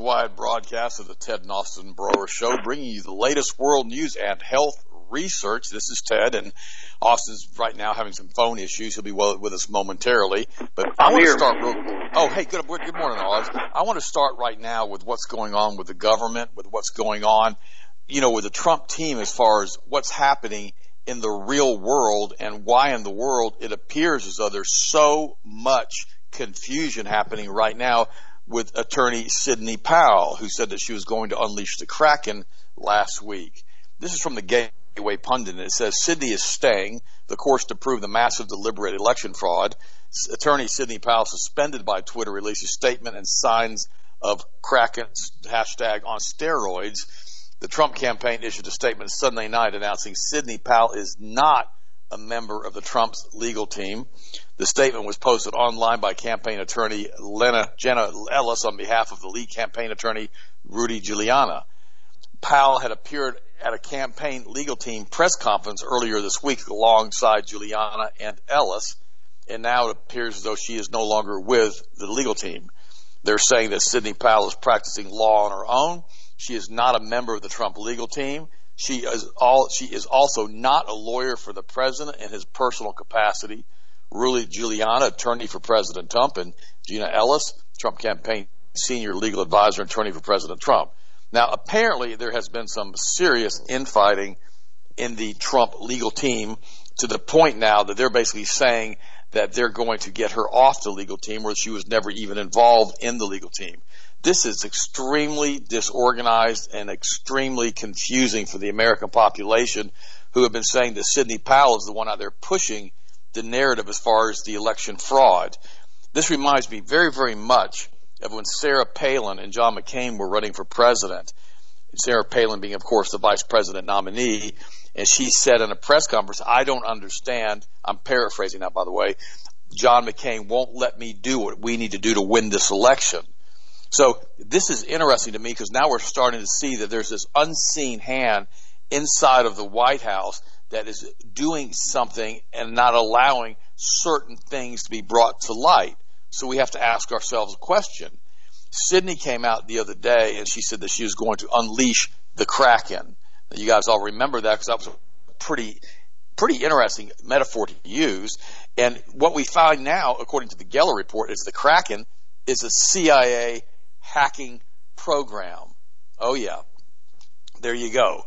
worldwide broadcast of the Ted and Austin Broer Show, bringing you the latest world news and health research. This is Ted, and Austin's right now having some phone issues. He'll be with us momentarily. But I I'm want here. to start real. Oh, hey, good, good morning, Oz. I want to start right now with what's going on with the government, with what's going on, you know, with the Trump team as far as what's happening in the real world and why in the world it appears as though there's so much confusion happening right now with attorney Sidney Powell, who said that she was going to unleash the Kraken last week. This is from the Gateway Pundit. It says Sidney is staying the course to prove the massive deliberate election fraud. Attorney Sidney Powell suspended by Twitter releases statement and signs of Kraken hashtag on steroids. The Trump campaign issued a statement Sunday night announcing Sidney Powell is not a member of the Trump's legal team. The statement was posted online by campaign attorney Lena Jenna Ellis on behalf of the lead campaign attorney Rudy Giuliani. Powell had appeared at a campaign legal team press conference earlier this week alongside Giuliani and Ellis, and now it appears as though she is no longer with the legal team. They're saying that Sidney Powell is practicing law on her own. She is not a member of the Trump legal team. She is all, she is also not a lawyer for the president in his personal capacity. Rudy Giuliani, attorney for President Trump, and Jenna Ellis, Trump campaign senior legal advisor and attorney for President Trump. Now, apparently, there has been some serious infighting in the Trump legal team to the point now that they're basically saying that they're going to get her off the legal team where she was never even involved in the legal team. This is extremely disorganized and extremely confusing for the American population who have been saying that Sidney Powell is the one out there pushing the narrative as far as the election fraud. This reminds me very, very much of when Sarah Palin and John McCain were running for president. Sarah Palin being, of course, the vice president nominee, and she said in a press conference, I don't understand. I'm paraphrasing that, by the way. John McCain won't let me do what we need to do to win this election. So this is interesting to me because now we're starting to see that there's this unseen hand inside of the White House that is doing something and not allowing certain things to be brought to light. So we have to ask ourselves a question. Sydney came out the other day and she said that she was going to unleash the Kraken. You guys all remember that because that was a pretty, pretty interesting metaphor to use. And what we find now, according to the Geller report, is the Kraken is a CIA hacking program. Oh yeah. There you go.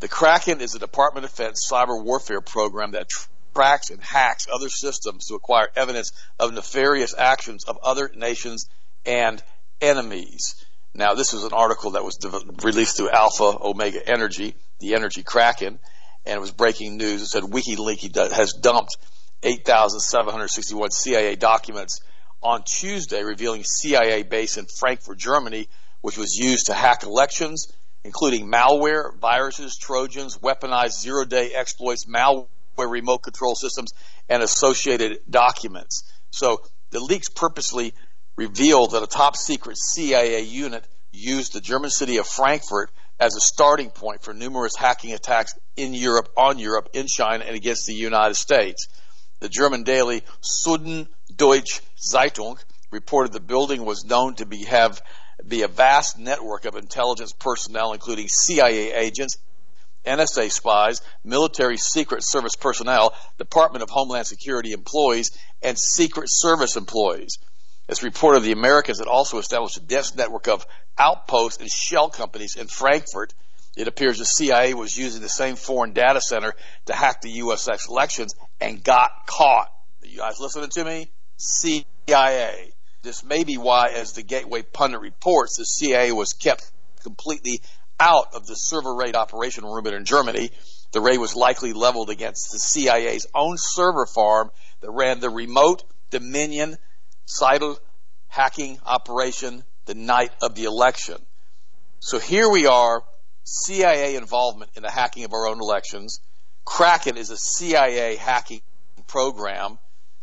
The Kraken is a Department of Defense cyber warfare program that tracks and hacks other systems to acquire evidence of nefarious actions of other nations and enemies. Now, this is an article that was de- released through Alpha Omega Energy, the Energy Kraken, and it was breaking news. It said WikiLeaks has dumped 8,761 CIA documents on Tuesday, revealing CIA base in Frankfurt, Germany, which was used to hack elections, including malware, viruses, trojans, weaponized zero-day exploits, malware remote control systems, and associated documents. So the leaks purposely revealed that a top secret CIA unit used the German city of Frankfurt as a starting point for numerous hacking attacks in Europe, on Europe, in China, and against the United States. The German daily Süddeutsche Zeitung reported the building was known to be have be a vast network of intelligence personnel, including CIA agents, NSA spies, military secret service personnel, Department of Homeland Security employees, and Secret Service employees. It's reported the Americans had also established a dense network of outposts and shell companies in Frankfurt. It appears the CIA was using the same foreign data center to hack the U.S. elections and got caught. Are you guys listening to me? CIA. This may be why, as the Gateway Pundit reports, the CIA was kept completely out of the server raid operation room in Germany. The raid was likely leveled against the CIA's own server farm that ran the remote Dominion Scytl hacking operation the night of the election. So here we are, CIA involvement in the hacking of our own elections. Kraken is a CIA hacking program.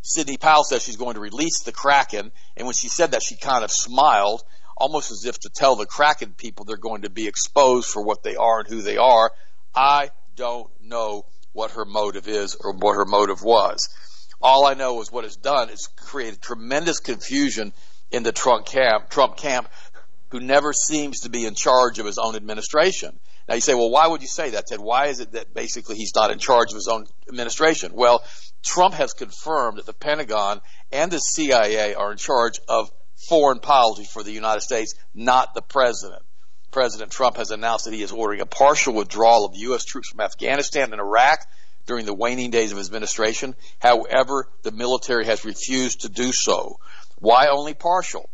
Sidney Powell says she's going to release the Kraken, and when she said that, she kind of smiled, almost as if to tell the Kraken people they're going to be exposed for what they are and who they are. I don't know what her motive is or what her motive was. All I know is what it's done is created tremendous confusion in the Trump camp, Trump camp who never seems to be in charge of his own administration. Now you say, well, why would you say that, Ted? Why is it that basically he's not in charge of his own administration? Well, Trump has confirmed that the Pentagon and the CIA are in charge of foreign policy for the United States, not the president. President Trump has announced that he is ordering a partial withdrawal of U.S. troops from Afghanistan and Iraq during the waning days of his administration. However, the military has refused to do so. Why only partial?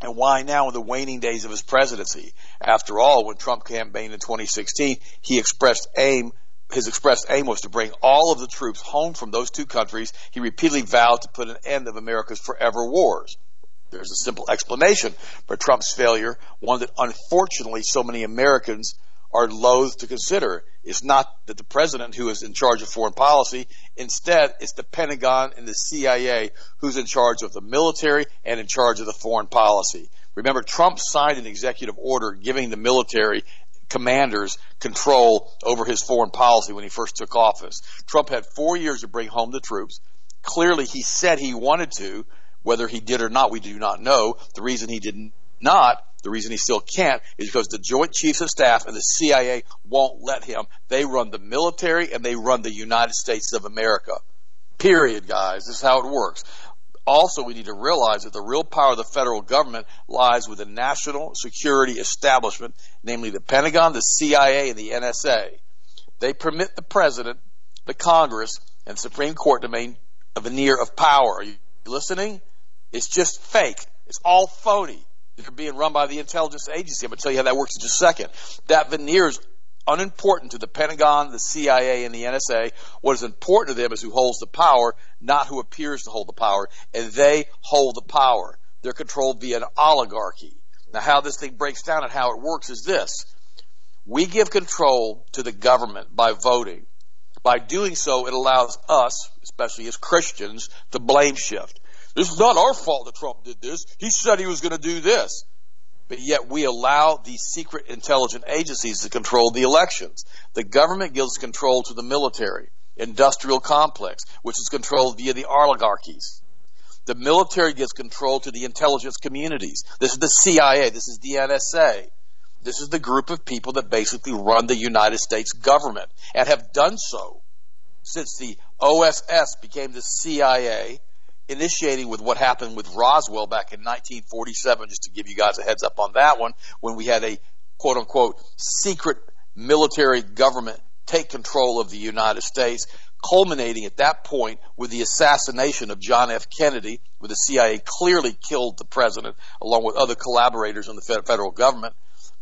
And why now in the waning days of his presidency? After all, when Trump campaigned in 2016, he expressed aim his expressed aim was to bring all of the troops home from those two countries. He repeatedly vowed to put an end of America's forever wars. There's a simple explanation for Trump's failure, one that unfortunately so many Americans are loath to consider. It's not that the president who is in charge of foreign policy. Instead, it's the Pentagon and the CIA who's in charge of the military and in charge of the foreign policy. Remember, Trump signed an executive order giving the military commanders control over his foreign policy when he first took office. Trump had four years to bring home the troops. Clearly, he said he wanted to. Whether he did or not, we do not know. The reason he did not, the reason he still can't, is because the Joint Chiefs of Staff and the CIA won't let him. They run the military and they run the United States of America. Period, guys. This is how it works. Also, we need to realize that the real power of the federal government lies with the national security establishment, namely the Pentagon, the CIA, and the NSA. They permit the president, the Congress, and Supreme Court to maintain a veneer of power. Are you listening? It's just fake. It's all phony. They're being run by the intelligence agency. I'm going to tell you how that works in just a second. That veneer is unimportant to the Pentagon, the CIA, and the NSA. What is important to them is who holds the power, not who appears to hold the power. And they hold the power. They're controlled via an oligarchy. Now, how this thing breaks down and how it works is this. We give control to the government by voting. By doing so, it allows us, especially as Christians, to blame shift. This is not our fault that Trump did this. He said he was going to do this but yet we allow these secret intelligence agencies to control the elections. The government gives control to the military, industrial complex, which is controlled via the oligarchies. The military gives control to the intelligence communities. This is the CIA. This is the NSA. This is the group of people that basically run the United States government and have done so since the OSS became the CIA initiating with what happened with Roswell back in 1947, just to give you guys a heads up on that one, when we had a quote unquote secret military government take control of the United States, culminating at that point with the assassination of John F. Kennedy, where the CIA clearly killed the president along with other collaborators in the federal government.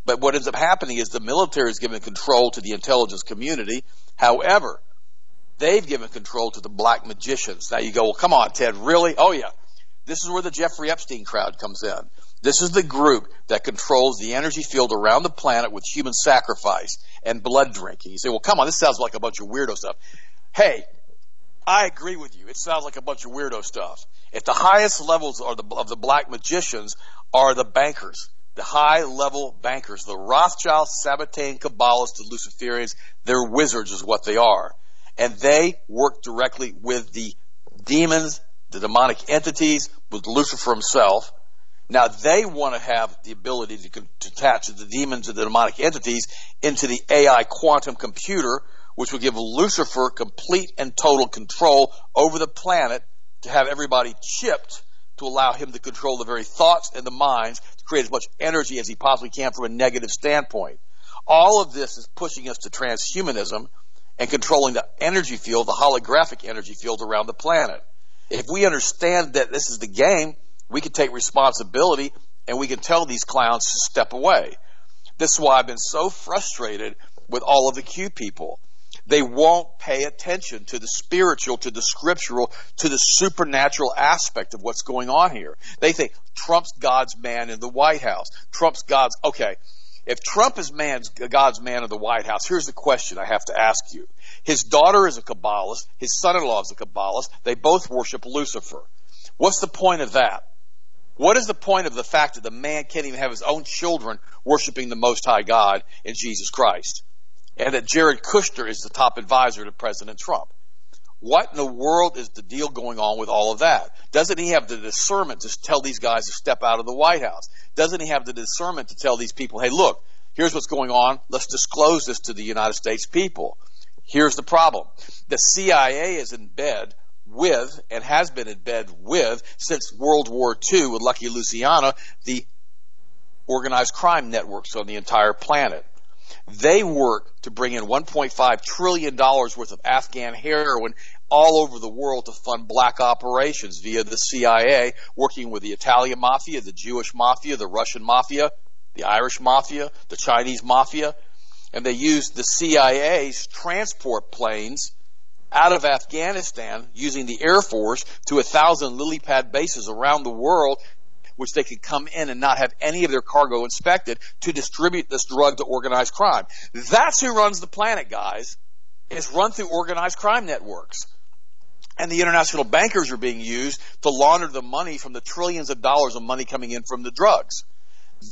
But what ends up happening is the military is given control to the intelligence community. However, They've given control to the black magicians. Now you go, well, come on, Ted, really? Oh, yeah. This is where the Jeffrey Epstein crowd comes in. This is the group that controls the energy field around the planet with human sacrifice and blood drinking. You say, well, come on, this sounds like a bunch of weirdo stuff. Hey, I agree with you. It sounds like a bunch of weirdo stuff. At the highest levels of the, of the black magicians are the bankers, the high level bankers, the Rothschilds, Sabbatean Kabbalists, the Luciferians. They're wizards is what they are and they work directly with the demons, the demonic entities, with Lucifer himself. Now they want to have the ability to, to attach the demons and the demonic entities into the AI quantum computer, which will give Lucifer complete and total control over the planet to have everybody chipped to allow him to control the very thoughts and the minds to create as much energy as he possibly can from a negative standpoint. All of this is pushing us to transhumanism, and controlling the energy field, the holographic energy field around the planet. If we understand that this is the game, we can take responsibility and we can tell these clowns to step away. This is why I've been so frustrated with all of the Q people. They won't pay attention to the spiritual, to the scriptural, to the supernatural aspect of what's going on here. They think Trump's God's man in the White House. Trump's God's, okay, if Trump is man's, God's man of the White House, here's the question I have to ask you. His daughter is a Kabbalist. His son-in-law is a Kabbalist. They both worship Lucifer. What's the point of that? What is the point of the fact that the man can't even have his own children worshiping the Most High God in Jesus Christ? And that Jared Kushner is the top advisor to President Trump. What in the world is the deal going on with all of that? Doesn't he have the discernment to tell these guys to step out of the White House? Doesn't he have the discernment to tell these people, hey, look, here's what's going on. Let's disclose this to the United States people. Here's the problem. The CIA is in bed with and has been in bed with since World War II with Lucky Luciano, the organized crime networks on the entire planet. They work to bring in $1.5 trillion worth of Afghan heroin all over the world to fund black operations via the CIA, working with the Italian mafia, the Jewish mafia, the Russian mafia, the Irish mafia, the Chinese mafia. And they used the CIA's transport planes out of Afghanistan using the Air Force to a thousand lily pad bases around the world which they could come in and not have any of their cargo inspected to distribute this drug to organized crime. That's who runs the planet, guys. It's run through organized crime networks. And the international bankers are being used to launder the money from the trillions of dollars of money coming in from the drugs.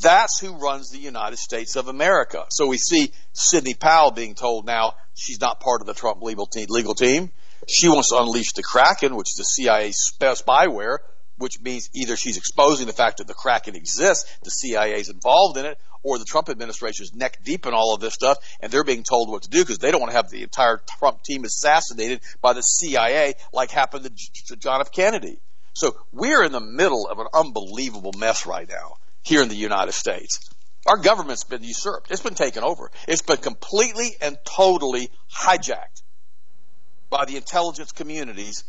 That's who runs the United States of America. So we see Sidney Powell being told now she's not part of the Trump legal team. She wants to unleash the Kraken, which is the CIA spyware, which means either she's exposing the fact that the Kraken exists, the CIA is involved in it, or the Trump administration is neck deep in all of this stuff, and they're being told what to do because they don't want to have the entire Trump team assassinated by the CIA like happened to John F. Kennedy. So we're in the middle of an unbelievable mess right now here in the United States. Our government's been usurped. It's been taken over. It's been completely and totally hijacked by the intelligence communities,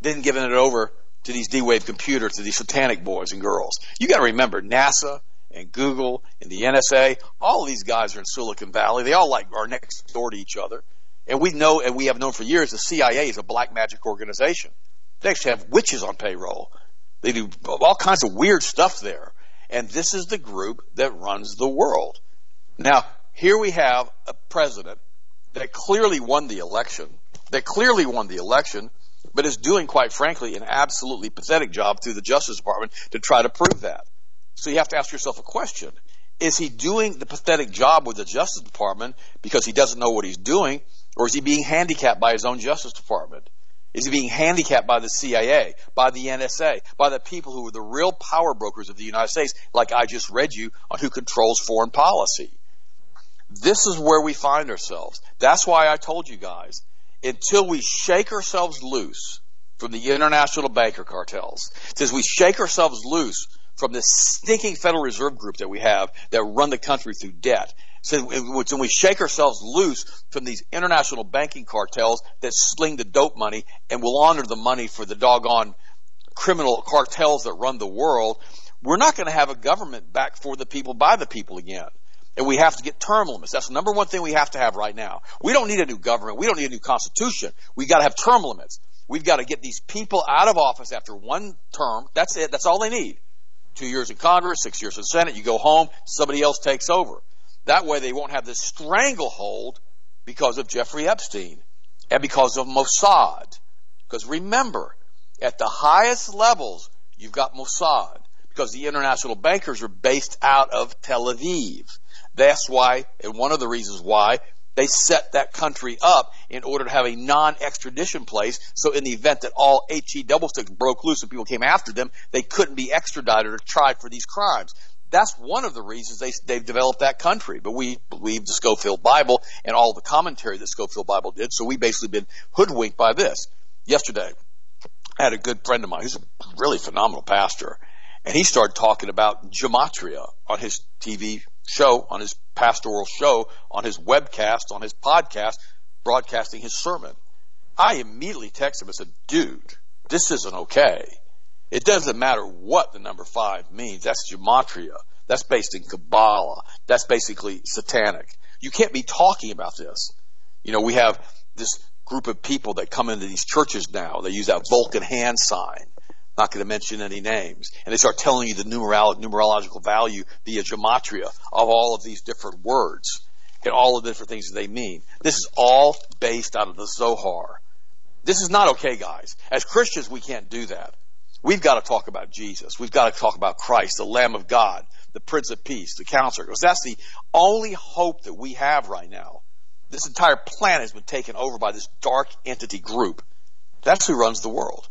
then given it over to these D-Wave computers, to these satanic boys and girls. You got to remember NASA and Google and the NSA. All of these guys are in Silicon Valley. They all like are next door to each other. And we know, and we have known for years, the CIA is a black magic organization. They actually have witches on payroll. They do all kinds of weird stuff there. And this is the group that runs the world. Now, here we have a president that clearly won the election, that clearly won the election, but is doing, quite frankly, an absolutely pathetic job through the Justice Department to try to prove that. So you have to ask yourself a question. Is he doing the pathetic job with the Justice Department because he doesn't know what he's doing, or is he being handicapped by his own Justice Department? Is he being handicapped by the CIA, by the NSA, by the people who are the real power brokers of the United States, like I just read you on who controls foreign policy? This is where we find ourselves. That's why I told you guys until we shake ourselves loose from the international banker cartels, as we shake ourselves loose from this stinking Federal Reserve group that we have that run the country through debt, so we shake ourselves loose from these international banking cartels that sling the dope money and will honor the money for the doggone criminal cartels that run the world, we're not going to have a government back for the people by the people again and we have to get term limits. That's the number one thing we have to have right now. We don't need a new government. We don't need a new constitution. We got to have term limits. We've got to get these people out of office after one term. That's it. That's all they need. Two years in Congress, six years in Senate. You go home, somebody else takes over. That way they won't have this stranglehold because of Jeffrey Epstein and because of Mossad. Because remember, at the highest levels, you've got Mossad because the international bankers are based out of Tel Aviv. That's why, and one of the reasons why, they set that country up in order to have a non-extradition place. So in the event that all HE double sticks broke loose and people came after them, they couldn't be extradited or tried for these crimes. That's one of the reasons they, they've developed that country. But we believe the Scofield Bible and all the commentary that Scofield Bible did. So we basically been hoodwinked by this. Yesterday, I had a good friend of mine who's a really phenomenal pastor. And he started talking about gematria on his TV show, on his pastoral show, on his webcast, on his podcast, broadcasting his sermon. I immediately texted him and said, dude, this isn't okay. It doesn't matter what the number five means. That's gematria. That's based in Kabbalah. That's basically satanic. You can't be talking about this. You know, we have this group of people that come into these churches now. They use that Vulcan hand sign not going to mention any names. And they start telling you the numeral- numerological value via gematria of all of these different words and all of the different things that they mean. This is all based out of the Zohar. This is not okay, guys. As Christians, we can't do that. We've got to talk about Jesus. We've got to talk about Christ, the Lamb of God, the Prince of Peace, the Counselor. Because that's the only hope that we have right now. This entire planet has been taken over by this dark entity group That's who runs the world.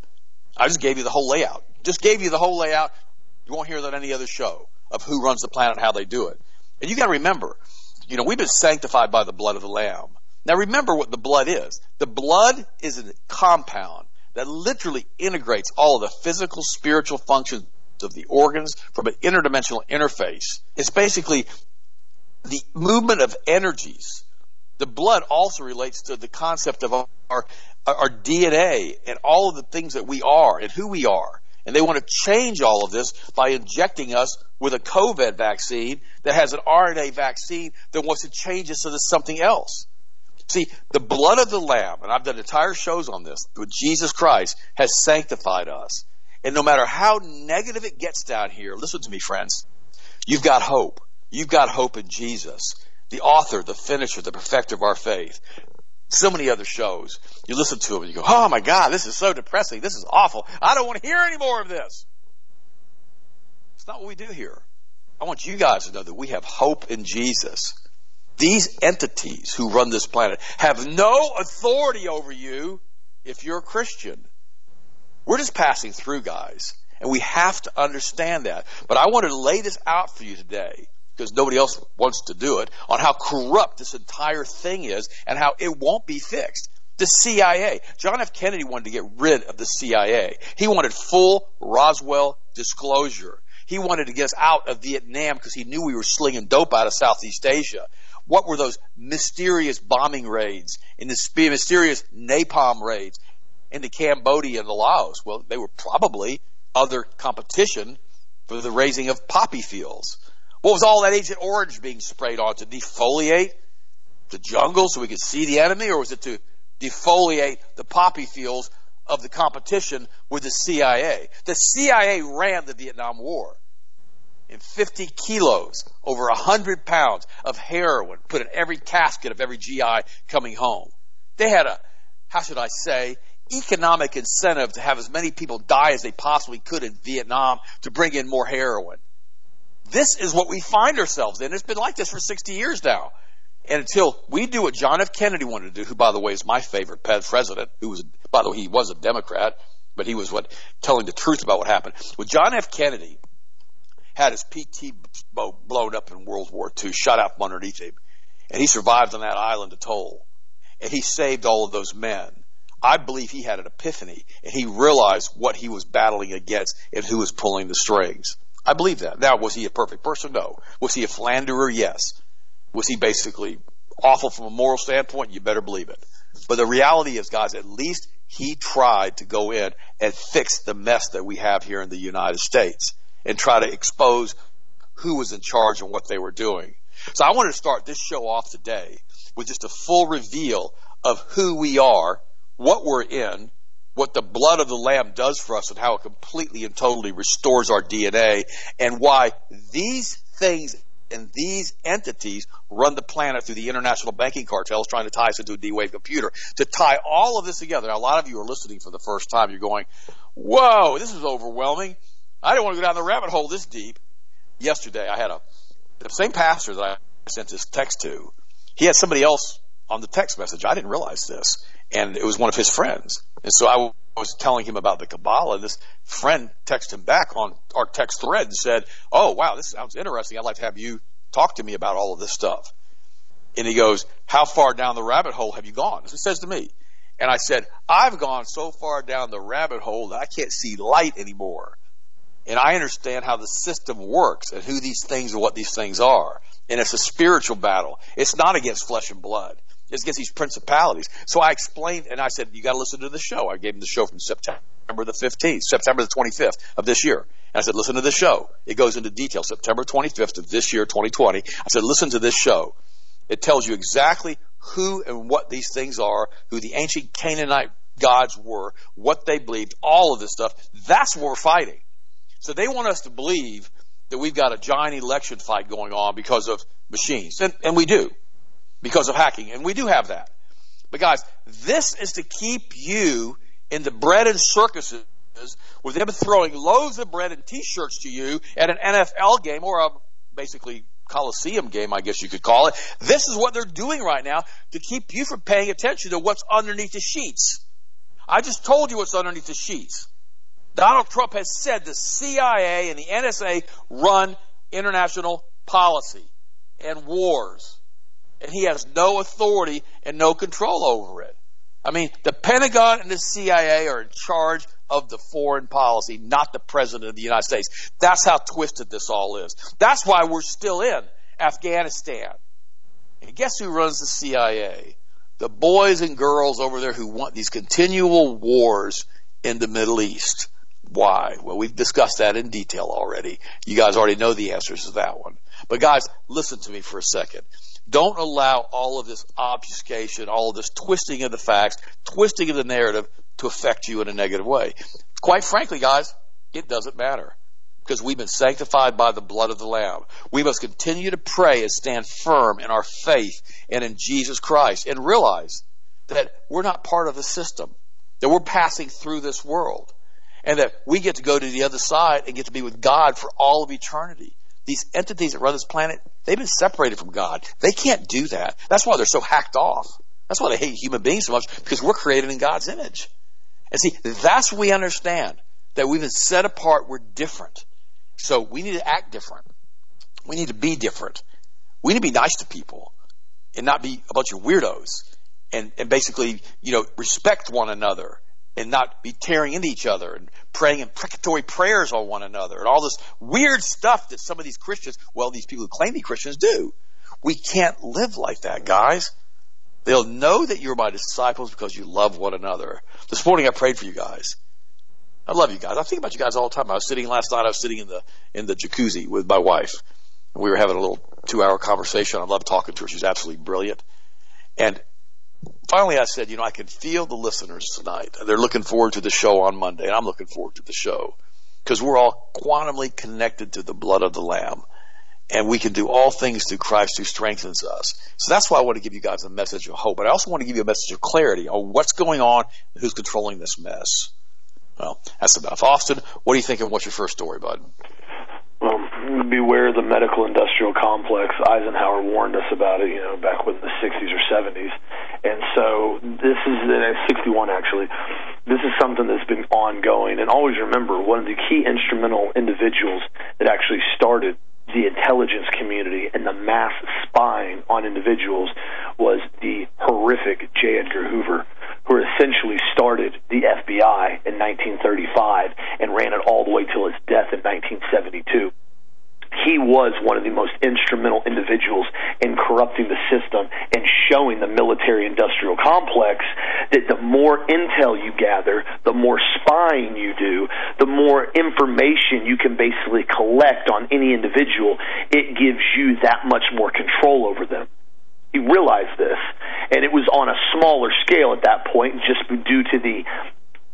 I just gave you the whole layout. Just gave you the whole layout. You won't hear that on any other show of who runs the planet how they do it. And you got to remember, you know, we've been sanctified by the blood of the Lamb. Now remember what the blood is. The blood is a compound that literally integrates all of the physical, spiritual functions of the organs from an interdimensional interface. It's basically the movement of energies. The blood also relates to the concept of our, our, DNA and all of the things that we are and who we are. And they want to change all of this by injecting us with a COVID vaccine that has an RNA vaccine that wants to change us into something else. See, the blood of the Lamb, and I've done entire shows on this, but Jesus Christ has sanctified us. And no matter how negative it gets down here, listen to me, friends, you've got hope. You've got hope in Jesus, the author, the finisher, the perfecter of our faith. So many other shows. You listen to them and you go, oh my God, this is so depressing. This is awful. I don't want to hear any more of this. It's not what we do here. I want you guys to know that we have hope in Jesus. These entities who run this planet have no authority over you if you're a Christian. We're just passing through, guys. And we have to understand that. But I wanted to lay this out for you today because nobody else wants to do it on how corrupt this entire thing is and how it won't be fixed. The CIA. John F. Kennedy wanted to get rid of the CIA. He wanted full Roswell disclosure. He wanted to get us out of Vietnam because he knew we were slinging dope out of Southeast Asia. What were those mysterious bombing raids and the mysterious napalm raids into Cambodia and the Laos? Well, they were probably other competition for the raising of poppy fields. What was all that Agent Orange being sprayed on to defoliate the jungle so we could see the enemy, or was it to defoliate the poppy fields of the competition with the CIA? The CIA ran the Vietnam War In 50 kilos, over 100 pounds of heroin put in every casket of every GI coming home. They had a, how should I say, economic incentive to have as many people die as they possibly could in Vietnam to bring in more heroin. This is what we find ourselves in. It's been like this for 60 years now. And until we do what John F. Kennedy wanted to do, who by the way is my favorite president, who was, by the way, he was a Democrat, but he was what, telling the truth about what happened. With John F. Kennedy, had his PT boat blown up in World War II, shot out from underneath him. And he survived on that island atoll. And he saved all of those men. I believe he had an epiphany and he realized what he was battling against and who was pulling the strings. I believe that. Now, was he a perfect person? No. Was he a philanderer? Yes. Was he basically awful from a moral standpoint? You better believe it. But the reality is, guys, at least he tried to go in and fix the mess that we have here in the United States and try to expose who was in charge and what they were doing. So I wanted to start this show off today with just a full reveal of who we are, what we're in, what the blood of the Lamb does for us, and how it completely and totally restores our DNA, and why these things and these entities run the planet through the international banking cartels trying to tie us into a D-Wave computer. To tie all of this together, now, a lot of you are listening for the first time. You're going, whoa, this is overwhelming. I didn't want to go down the rabbit hole this deep. Yesterday, I had a the same pastor that I sent this text to. He had somebody else on the text message. I didn't realize this, and it was one of his friends. And so I was telling him about the Kabbalah. This friend texted him back on our text thread and said, "Oh, wow, this sounds interesting. I'd like to have you talk to me about all of this stuff." And he goes, "How far down the rabbit hole have you gone?" He says to me. And I said, I've gone so far down the rabbit hole that I can't see light anymore and I understand how the system works and who these things are, and what these things are. And it's a spiritual battle. It's not against flesh and blood. It's against these principalities. So I explained, and I said, you got to listen to the show. I gave him the show from September the 15th, September the 25th of this year. And I said, listen to the show. It goes into detail. September 25th of this year, 2020. I said, listen to this show. It tells you exactly who and what these things are, who the ancient Canaanite gods were, what they believed, all of this stuff. That's what we're fighting. So they want us to believe that we've got a giant election fight going on because of machines. And, and we do. Because of hacking. And we do have that. But guys, this is to keep you in the bread and circuses with them throwing loaves of bread and t-shirts to you at an NFL game or a basically Coliseum game, I guess you could call it. This is what they're doing right now to keep you from paying attention to what's underneath the sheets. I just told you what's underneath the sheets. Donald Trump has said the CIA and the NSA run international policy and wars. And he has no authority and no control over it. I mean, the Pentagon and the CIA are in charge of the foreign policy, not the President of the United States. That's how twisted this all is. That's why we're still in Afghanistan. And guess who runs the CIA? The boys and girls over there who want these continual wars in the Middle East. Why? Well, we've discussed that in detail already. You guys already know the answers to that one. But guys, listen to me for a second. Don't allow all of this obfuscation, all of this twisting of the facts, twisting of the narrative to affect you in a negative way. Quite frankly, guys, it doesn't matter because we've been sanctified by the blood of the Lamb. We must continue to pray and stand firm in our faith and in Jesus Christ and realize that we're not part of the system, that we're passing through this world, and that we get to go to the other side and get to be with God for all of eternity. These entities that run this planet, they've been separated from God. They can't do that. That's why they're so hacked off. That's why they hate human beings so much, because we're created in God's image. And see, that's what we understand. That we've been set apart, we're different. So we need to act different. We need to be different. We need to be nice to people and not be a bunch of weirdos and, and basically, you know, respect one another and not be tearing into each other and praying imprecatory prayers on one another and all this weird stuff that some of these Christians, well, these people who claim to be Christians do. We can't live like that, guys. They'll know that you're my disciples because you love one another. This morning I prayed for you guys. I love you guys. I think about you guys all the time. I was sitting last night. I was sitting in the in the jacuzzi with my wife. We were having a little two hour conversation. I love talking to her. She's absolutely brilliant. And finally, I said, you know, I can feel the listeners tonight. They're looking forward to the show on Monday, and I'm looking forward to the show because we're all quantumly connected to the blood of the Lamb. And we can do all things through Christ who strengthens us. So that's why I want to give you guys a message of hope. But I also want to give you a message of clarity on what's going on and who's controlling this mess. Well, that's enough. Austin, what do you think of what's your first story, bud? Well, beware the medical industrial complex. Eisenhower warned us about it, you know, back in the 60s or 70s. And so this is, uh, 61 actually, this is something that's been ongoing. And always remember, one of the key instrumental individuals that actually started the intelligence community and the mass spying on individuals was the horrific J. Edgar Hoover who essentially started the FBI in 1935 and ran it all the way till his death in 1972 he was one of the most instrumental individuals in corrupting the system and showing the military industrial complex that the more intel you gather, the more spying you do, the more information you can basically collect on any individual, it gives you that much more control over them. He realized this, and it was on a smaller scale at that point, just due to the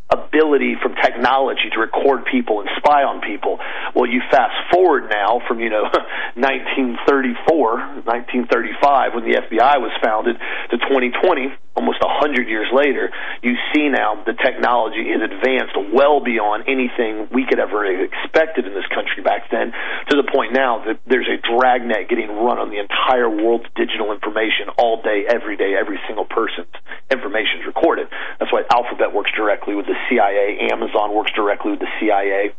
ability from technology to record people and spy on people. Well, you fast forward now from, you know, 1934, 1935 when the FBI was founded to 2020, almost 100 years later, you see now the technology has advanced well beyond anything we could ever have expected in this country back then to the point now that there's a dragnet getting run on the entire world's digital information all day, every day, every single person's information is recorded. That's why Alphabet works directly with the the CIA. Amazon works directly with the CIA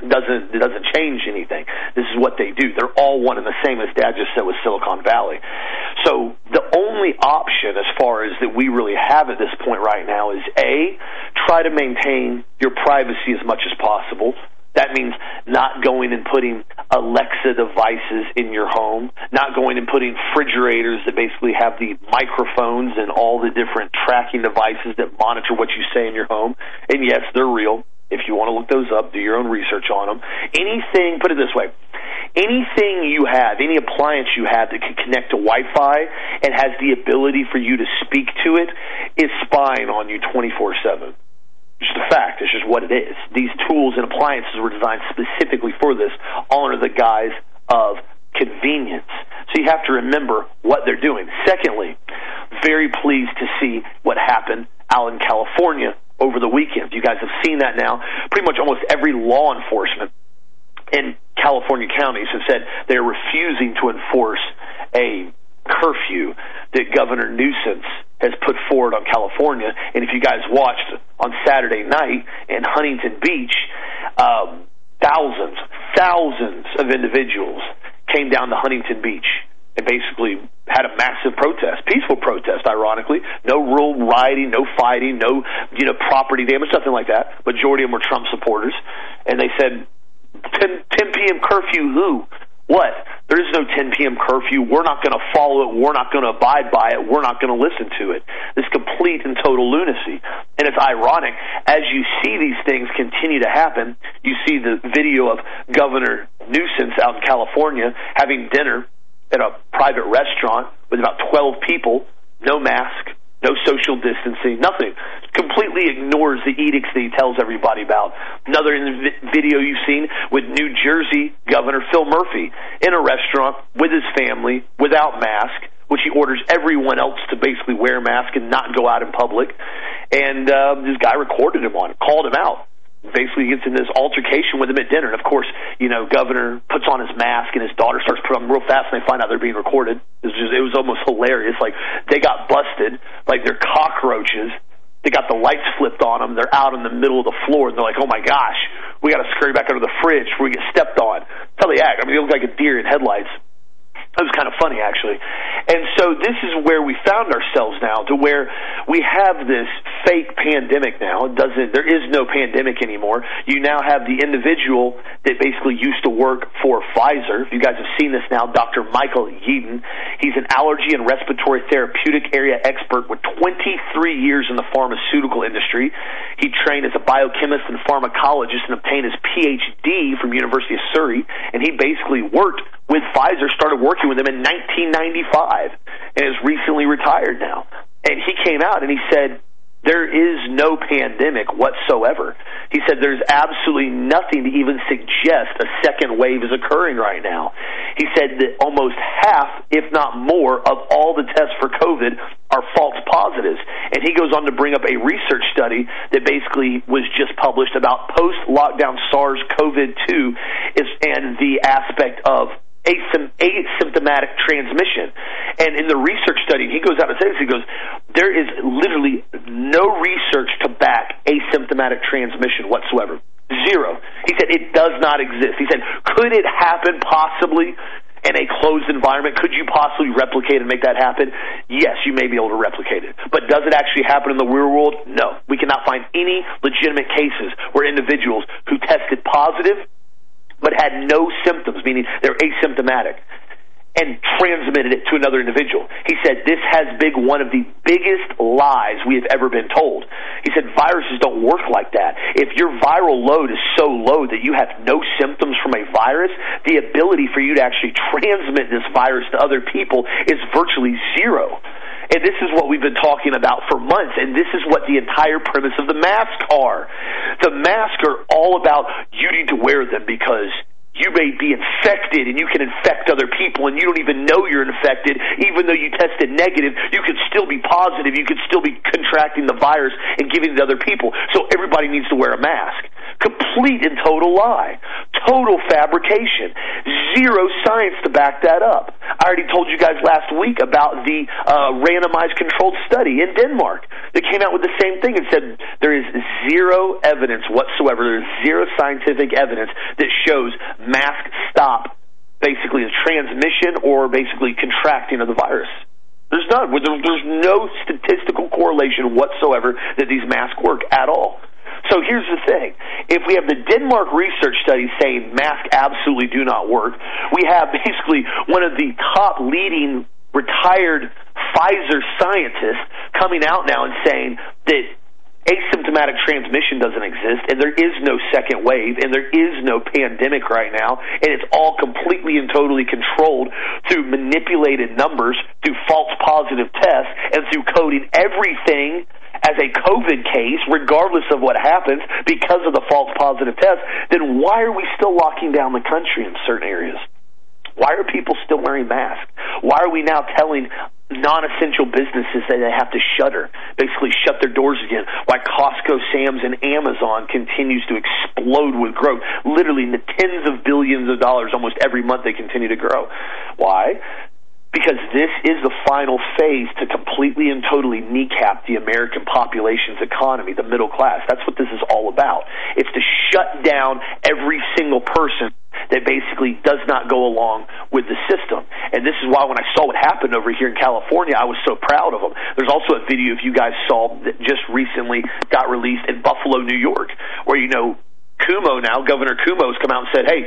doesn't it doesn't change anything. This is what they do. They're all one and the same as Dad just said with Silicon Valley. So the only option as far as that we really have at this point right now is A, try to maintain your privacy as much as possible. That means not going and putting Alexa devices in your home, not going and putting refrigerators that basically have the microphones and all the different tracking devices that monitor what you say in your home. And yes, they're real. If you want to look those up, do your own research on them. Anything, put it this way, anything you have, any appliance you have that can connect to Wi-Fi and has the ability for you to speak to it is spying on you 24/7. It's just a fact. It's just what it is. These tools and appliances were designed specifically for this, all under the guise of convenience. So you have to remember what they're doing. Secondly, very pleased to see what happened out in California over the weekend. You guys have seen that now. Pretty much almost every law enforcement in California counties have said they're refusing to enforce a curfew that Governor Newsom has put forward on California. And if you guys watched on Saturday night in Huntington Beach, um, thousands, thousands of individuals came down to Huntington Beach and basically had a massive protest, peaceful protest, ironically. No real rioting, no fighting, no you know property damage, nothing like that. Majority of them were Trump supporters, and they said 10, 10 p.m. curfew. Who? What? There is no 10 p.m. curfew. We're not going to follow it. We're not going to abide by it. We're not going to listen to it. This complete and total lunacy. And it's ironic as you see these things continue to happen. You see the video of Governor Newsom out in California having dinner at a private restaurant with about 12 people, no mask, no social distancing, nothing. Completely ignores the edicts that he tells everybody about. Another video you've seen with New Jersey Governor Phil Murphy in a restaurant with his family without mask, which he orders everyone else to basically wear a mask and not go out in public. And uh, this guy recorded him on it, called him out basically gets in this altercation with him at dinner. And of course, you know, governor puts on his mask and his daughter starts putting on real fast and they find out they're being recorded. It was just, it was almost hilarious. Like they got busted, like they're cockroaches. They got the lights flipped on them. They're out in the middle of the floor, and they're like, "Oh my gosh, we got to scurry back under the fridge before we get stepped on." That's how they act. I mean, they look like a deer in headlights. That was kind of funny, actually. And so this is where we found ourselves now, to where we have this fake pandemic now. It doesn't. There is no pandemic anymore. You now have the individual that basically used to work for Pfizer. You guys have seen this now, Dr. Michael Yeadon. He's an allergy and respiratory therapeutic area expert with 23 years in the pharmaceutical industry. He trained as a biochemist and pharmacologist and obtained his PhD from University of Surrey. And he basically worked with Pfizer, started working with them in 1995, and is recently retired now. And he came out and he said, there is no pandemic whatsoever. He said there's absolutely nothing to even suggest a second wave is occurring right now. He said that almost half, if not more, of all the tests for COVID are false positives. And he goes on to bring up a research study that basically was just published about post lockdown SARS CoV 2 and the aspect of asymptomatic transmission. And in the research study, he goes out and says, he goes, there is literally no research to back asymptomatic transmission whatsoever. Zero. He said it does not exist. He said, could it happen possibly in a closed environment? Could you possibly replicate and make that happen? Yes, you may be able to replicate it. But does it actually happen in the real world? No. We cannot find any legitimate cases where individuals who tested positive but had no symptoms, meaning they're asymptomatic, and transmitted it to another individual. He said this has been one of the biggest lies we have ever been told. He said viruses don't work like that. If your viral load is so low that you have no symptoms from a virus, the ability for you to actually transmit this virus to other people is virtually zero. And this is what we've been talking about for months, and this is what the entire premise of the mask are. The masks are all about you need to wear them because you may be infected and you can infect other people and you don't even know you're infected even though you tested negative you could still be positive. You could still be contracting the virus and giving it to other people. So everybody needs to wear a mask. Complete and total lie. Total fabrication. Zero science to back that up. I already told you guys last week about the uh, randomized controlled study in denmark that came out with the same thing and said there is zero evidence whatsoever. There's zero scientific evidence that shows masks stop basically the transmission or basically contracting of the virus. There's none. There's no statistical correlation whatsoever that these masks work at all. So here's the thing. If we have the Denmark research study saying masks absolutely do not work, we have basically one of the top leading retired Pfizer scientists coming out now and saying that asymptomatic transmission doesn't exist, and there is no second wave, and there is no pandemic right now, and it's all completely and totally controlled through manipulated numbers, through false positive tests, and through coding everything as a COVID case, regardless of what happens, because of the false positive test, then why are we still locking down the country in certain areas? Why are people still wearing masks? Why are we now telling non-essential businesses that they have to shutter, basically shut their doors again, why Costco, Sam's, and Amazon continues to explode with growth, literally in the tens of billions of dollars almost every month they continue to grow. Why? Because this is the final phase to completely and totally kneecap the American population's economy, the middle class. That's what this is all about. It's to shut down every single person that basically does not go along with the system. And this is why when I saw what happened over here in California, I was so proud of them. There's also a video, if you guys saw, that just recently got released in Buffalo, New York, where, you know, Cuomo now, Governor Cuomo has come out and said, hey,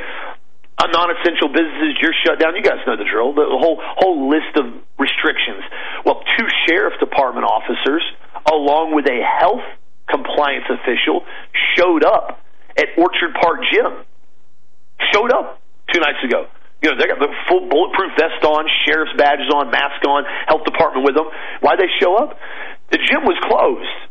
on non-essential businesses, you're shut down. You guys know the drill. The whole whole list of restrictions. Well, two sheriff department officers, along with a health compliance official, showed up at Orchard Park Gym. Showed up two nights ago. You know, they got the full bulletproof vest on, sheriff's badges on, mask on, health department with them. Why'd they show up? The gym was closed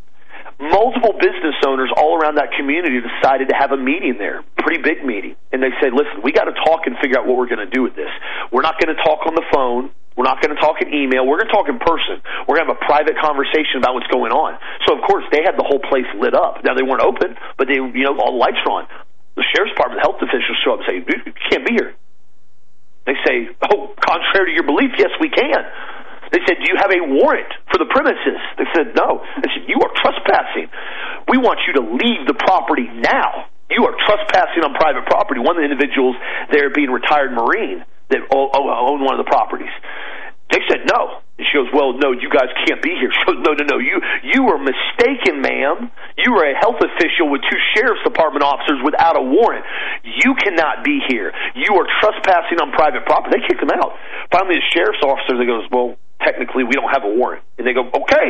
multiple business owners all around that community decided to have a meeting there, pretty big meeting. And they said, listen, we got to talk and figure out what we're going to do with this. We're not going to talk on the phone. We're not going to talk in email. We're going to talk in person. We're going to have a private conversation about what's going on. So, of course, they had the whole place lit up. Now, they weren't open, but they, you know, all the lights were on. The sheriff's department, health officials show up and say, you can't be here. They say, oh, contrary to your belief, yes, we can. They said, Do you have a warrant for the premises? They said, No. They said, You are trespassing. We want you to leave the property now. You are trespassing on private property. One of the individuals there being retired Marine that owned one of the properties. They said no. And she goes, Well, no, you guys can't be here. She goes, No, no, no. You you were mistaken, ma'am. You were a health official with two sheriff's department officers without a warrant. You cannot be here. You are trespassing on private property. They kicked him out. Finally the sheriff's officer that goes, Well, technically we don't have a warrant. And they go, okay,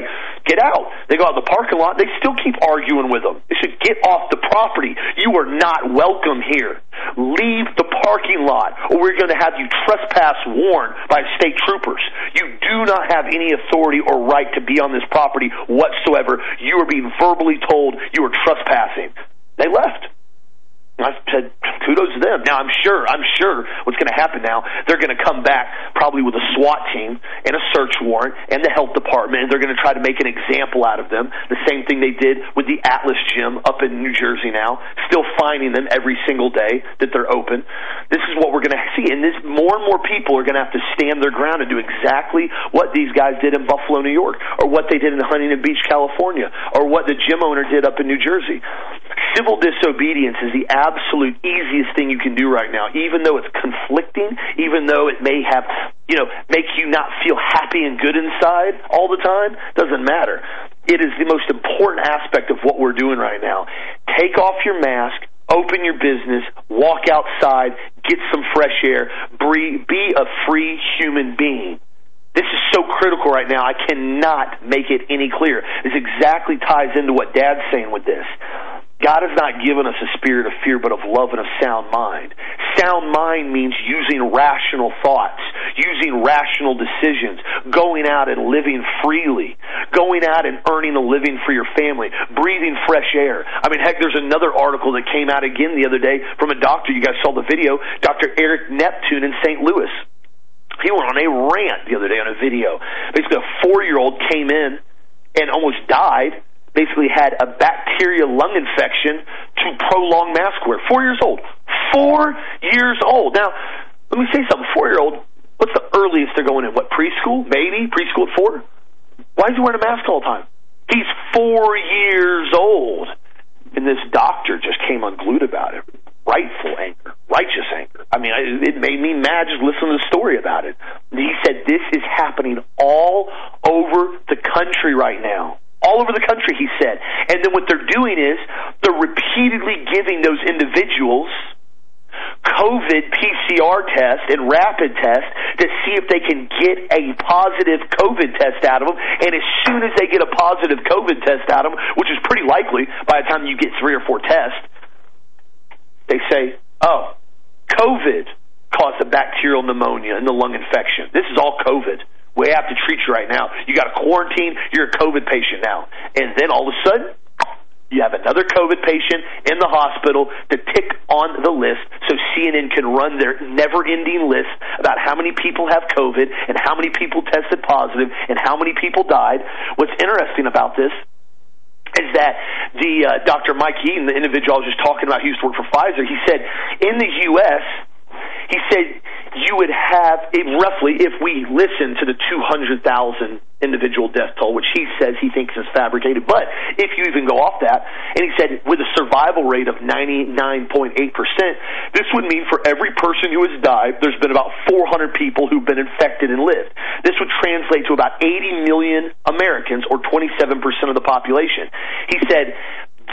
get out. They go out the parking lot. They still keep arguing with them. They said, get off the property. You are not welcome here. Leave the parking lot or we're going to have you trespass warned by state troopers. You do not have any authority or right to be on this property whatsoever. You are being verbally told you are trespassing. They left. I said, kudos to them. Now I'm sure, I'm sure what's going to happen now, they're going to come back probably with a SWAT team and a search warrant and the health department, and they're going to try to make an example out of them. The same thing they did with the Atilis Gym up in New Jersey now, still finding them every single day that they're open. This is what we're going to see, and this more and more people are going to have to stand their ground and do exactly what these guys did in Buffalo, New York, or what they did in Huntington Beach, California, or what the gym owner did up in New Jersey. Civil disobedience is the absolute easiest thing you can do right now, even though it's conflicting, even though it may have, you know, make you not feel happy and good inside all the time, doesn't matter. It is the most important aspect of what we're doing right now. Take off your mask, open your business, walk outside, get some fresh air, breathe, be a free human being. This is so critical right now. I cannot make it any clearer. This exactly ties into what Dad's saying with this. God has not given us a spirit of fear, but of love and of sound mind. Sound mind means using rational thoughts, using rational decisions, going out and living freely, going out and earning a living for your family, breathing fresh air. I mean, heck, there's another article that came out again the other day from a doctor. You guys saw the video, Dr. Eric Nepute in St. Louis. He went on a rant the other day on a video. Basically, a four year old came in and almost died basically had a bacterial lung infection to prolong mask wear. Four years old. Four years old. Now, let me say something. Four year old, what's the earliest they're going in? What, preschool? Maybe? Preschool at four? Why is he wearing a mask all the time? He's four years old. And this doctor just came unglued about it. Rightful anger, righteous anger. I mean, it made me mad just listening to the story about it. He said this is happening all over the country right now all over the country, he said. And then what they're doing is they're repeatedly giving those individuals COVID PCR test and rapid test to see if they can get a positive COVID test out of them. And as soon as they get a positive COVID test out of them, which is pretty likely by the time you get three or four tests, they say, oh, COVID caused a bacterial pneumonia and the lung infection. This is all COVID. We have to treat you right now. You got a quarantine. You're a COVID patient now. And then all of a sudden, you have another COVID patient in the hospital to tick on the list so CNN can run their never ending list about how many people have COVID and how many people tested positive and how many people died. What's interesting about this is that the uh, Dr. Mike Yeadon, the individual I was just talking about, he used to work for Pfizer, he said in the U.S., he said you would have it roughly if we listen to the 200,000 individual death toll, which he says he thinks is fabricated. But if you even go off that, and he said with a survival rate of 99.8%, this would mean for every person who has died, there's been about 400 people who've been infected and lived. This would translate to about 80 million Americans, or 27% of the population. He said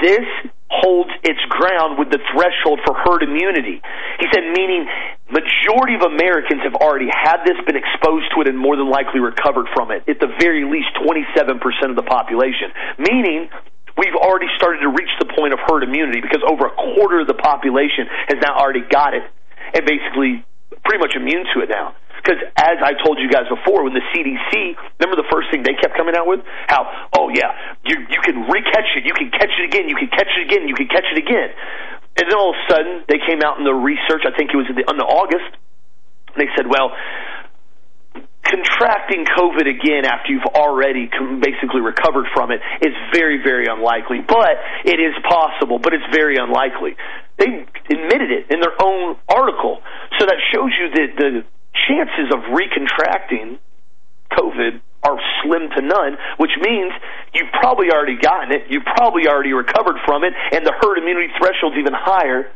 this holds its ground with the threshold for herd immunity. He said, meaning majority of Americans have already had this, been exposed to it, and more than likely recovered from it. At the very least, 27% of the population. Meaning, we've already started to reach the point of herd immunity because over a quarter of the population has now already got it and basically pretty much immune to it now. Because as I told you guys before, when the CDC, remember the first thing they kept coming out with? How, oh yeah, you, you can recatch it, you can catch it again, you can catch it again, you can catch it again. And then all of a sudden, they came out in the research, I think it was in, the, in the August, they said, well, contracting COVID again after you've already basically recovered from it is very, very unlikely. But it is possible, but it's very unlikely. They admitted it in their own article. So that shows you that the chances of recontracting COVID are slim to none, which means you've probably already gotten it, you've probably already recovered from it, and the herd immunity threshold's even higher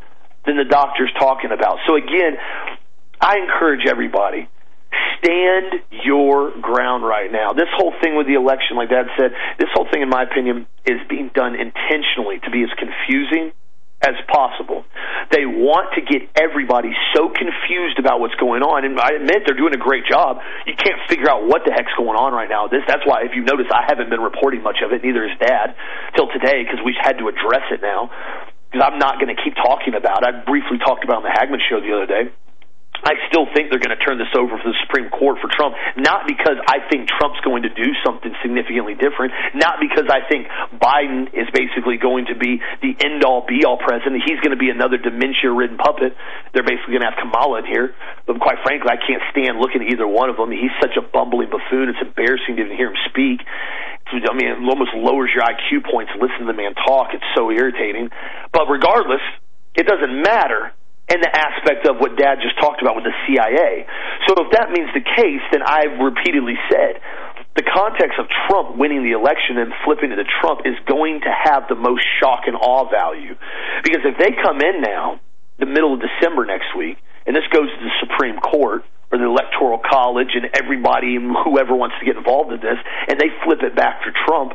than the doctor's talking about. So again, I encourage everybody stand your ground right now. This whole thing with the election, like Dad said, this whole thing, in my opinion, is being done intentionally to be as confusing as possible. They want to get everybody so confused about what's going on, and I admit they're doing a great job. You can't figure out what the heck's going on right now. This that's why, if you notice, I haven't been reporting much of it. Neither has Dad till today because we've had to address it now. Because I'm not going to keep talking about. it. I briefly talked about it on the Hagmann show the other day. I still think they're going to turn this over for the Supreme Court for Trump, not because I think Trump's going to do something significantly different, not because I think Biden is basically going to be the end all be all president. He's going to be another dementia ridden puppet. They're basically going to have Kamala in here. But quite frankly, I can't stand looking at either one of them. He's such a bumbling buffoon. It's embarrassing to even hear him speak. I mean, it almost lowers your IQ points. Listen to the man talk. It's so irritating. But regardless, it doesn't matter and the aspect of what Dad just talked about with the CIA. So if that means the case, then I've repeatedly said the context of Trump winning the election and flipping it to Trump is going to have the most shock and awe value. Because if they come in now, the middle of December next week, and this goes to the Supreme Court or the Electoral College and everybody, and whoever wants to get involved in this, and they flip it back for Trump,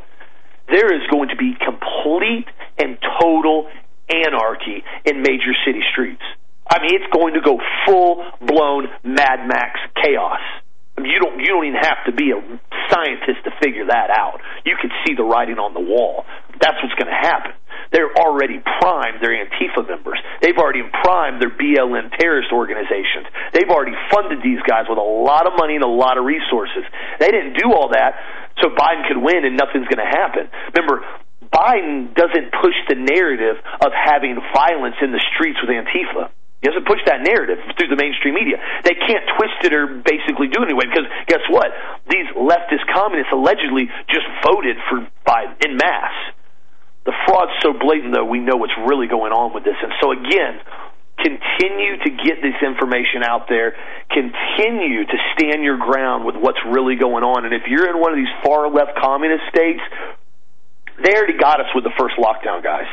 there is going to be complete and total anarchy in major city streets. I mean, it's going to go full blown Mad Max chaos. I mean, you don't you don't even have to be a scientist to figure that out. You can see the writing on the wall. That's what's going to happen. They're already primed their Antifa members. They've already primed their BLM terrorist organizations. They've already funded these guys with a lot of money and a lot of resources. They didn't do all that so Biden could win and nothing's going to happen. Remember, Biden doesn't push the narrative of having violence in the streets with Antifa. He doesn't push that narrative through the mainstream media. They can't twist it or basically do it anyway because guess what? These leftist communists allegedly just voted for Biden in mass. The fraud's so blatant, though, we know what's really going on with this. And so, again, continue to get this information out there. Continue to stand your ground with what's really going on. And if you're in one of these far left communist states, they already got us with the first lockdown, guys.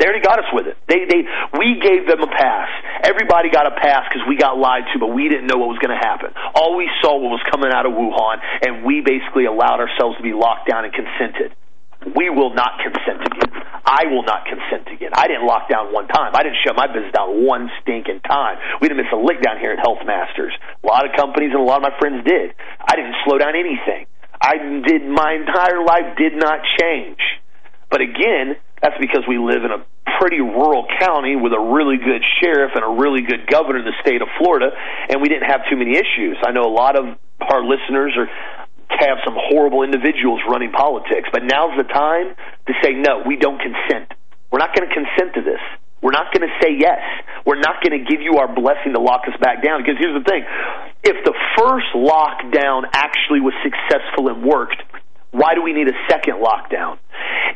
They already got us with it. They, they, we gave them a pass. Everybody got a pass because we got lied to, but we didn't know what was going to happen. All we saw was coming out of Wuhan, and we basically allowed ourselves to be locked down and consented. We will not consent again. I will not consent again. I didn't lock down one time. I didn't shut my business down one stinking time. We didn't miss a lick down here at Health Masters. A lot of companies and a lot of my friends did. I didn't slow down anything. I did my entire life did not change. But again, that's because we live in a pretty rural county with a really good sheriff and a really good governor in the state of Florida, and we didn't have too many issues. I know a lot of our listeners are have some horrible individuals running politics, but now's the time to say no, we don't consent. We're not going to consent to this. We're not going to say yes. We're not going to give you our blessing to lock us back down. Because here's the thing if the first lockdown actually was successful and worked, why do we need a second lockdown?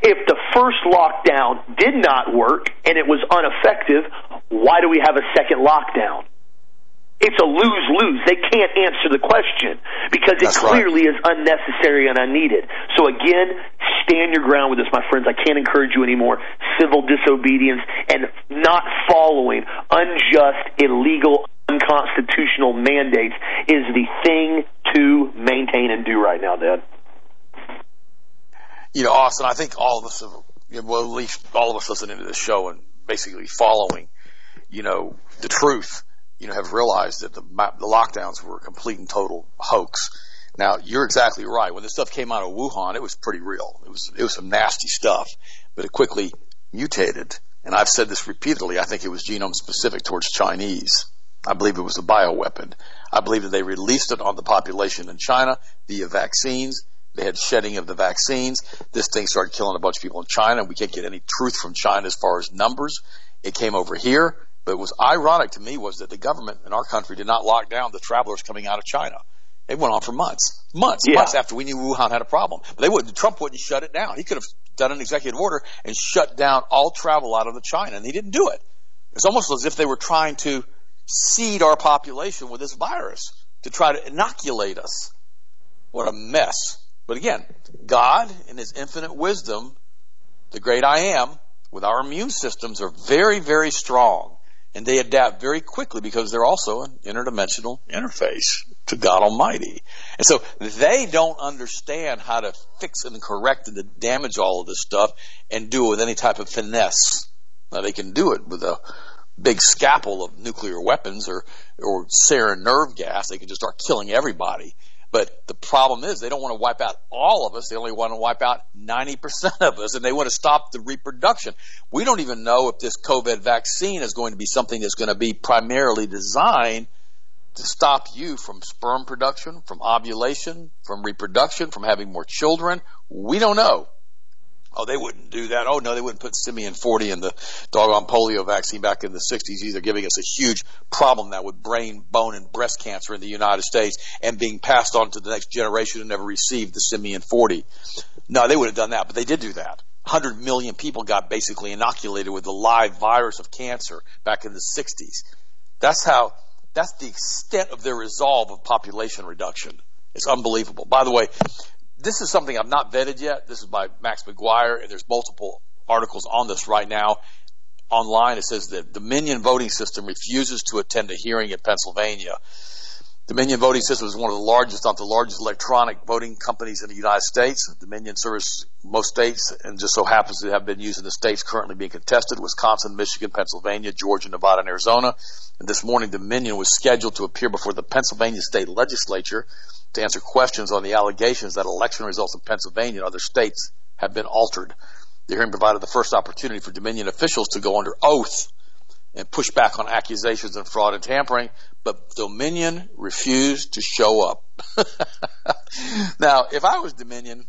If the first lockdown did not work and it was ineffective, why do we have a second lockdown? it's a lose lose. They can't answer the question because it That's clearly right. is unnecessary and unneeded. So again, stand your ground with this, my friends. I can't encourage you anymore. Civil disobedience and not following unjust, illegal, unconstitutional mandates is the thing to maintain and do right now, Dad. You know, Austin, I think all of us have, well, at least all of us listening to this show and basically following, you know, the truth, you know, have realized that the, the lockdowns were a complete and total hoax. Now, you're exactly right. When this stuff came out of Wuhan, it was pretty real. It was, it was some nasty stuff, but it quickly mutated. And I've said this repeatedly. I think it was genome specific towards Chinese. I believe it was a bioweapon. I believe that they released it on the population in China via vaccines. They had shedding of the vaccines. This thing started killing a bunch of people in China. We can't get any truth from China as far as numbers. It came over here, but what was ironic to me was that the government in our country did not lock down the travelers coming out of China. It went on for months, months, Yeah. months after we knew Wuhan had a problem. But they wouldn't. Trump wouldn't shut it down. He could have done an executive order and shut down all travel out of the China, and he didn't do it. It's almost as if they were trying to seed our population with this virus to try to inoculate us. What a mess. But again, God, in His infinite wisdom, the great I am, with our immune systems are very, very strong. And they adapt very quickly because they're also an interdimensional interface to God Almighty. And so they don't understand how to fix and correct and to damage all of this stuff and do it with any type of finesse. Now they can do it with a big scalpel of nuclear weapons or, or sarin nerve gas. They can just start killing everybody. But the problem is they don't want to wipe out all of us. They only want to wipe out 90% of us and they want to stop the reproduction. We don't even know if this COVID vaccine is going to be something that's going to be primarily designed to stop you from sperm production, from ovulation, from reproduction, from having more children. We don't know. Oh, they wouldn't do that. Oh, no, they wouldn't put Simian 40 in the doggone polio vaccine back in the 60s either, giving us a huge problem now with brain, bone, and breast cancer in the United States and being passed on to the next generation who never received the Simian 40. No, they would have done that, but they did do that. 100 million people got basically inoculated with the live virus of cancer back in the 60s. That's how, that's the extent of their resolve of population reduction. It's unbelievable. By the way, this is something I've not vetted yet. This is by Max McGuire, and there's multiple articles on this right now online. It says that the Dominion voting system refuses to attend a hearing in Pennsylvania. Dominion Voting System is one of the largest, not the largest electronic voting companies in the United States. Dominion serves most states and just so happens to have been used in the states currently being contested Wisconsin, Michigan, Pennsylvania, Georgia, Nevada, and Arizona. And this morning, Dominion was scheduled to appear before the Pennsylvania state legislature to answer questions on the allegations that election results in Pennsylvania and other states have been altered. The hearing provided the first opportunity for Dominion officials to go under oath and push back on accusations of fraud and tampering, but Dominion refused to show up. now, if I was Dominion,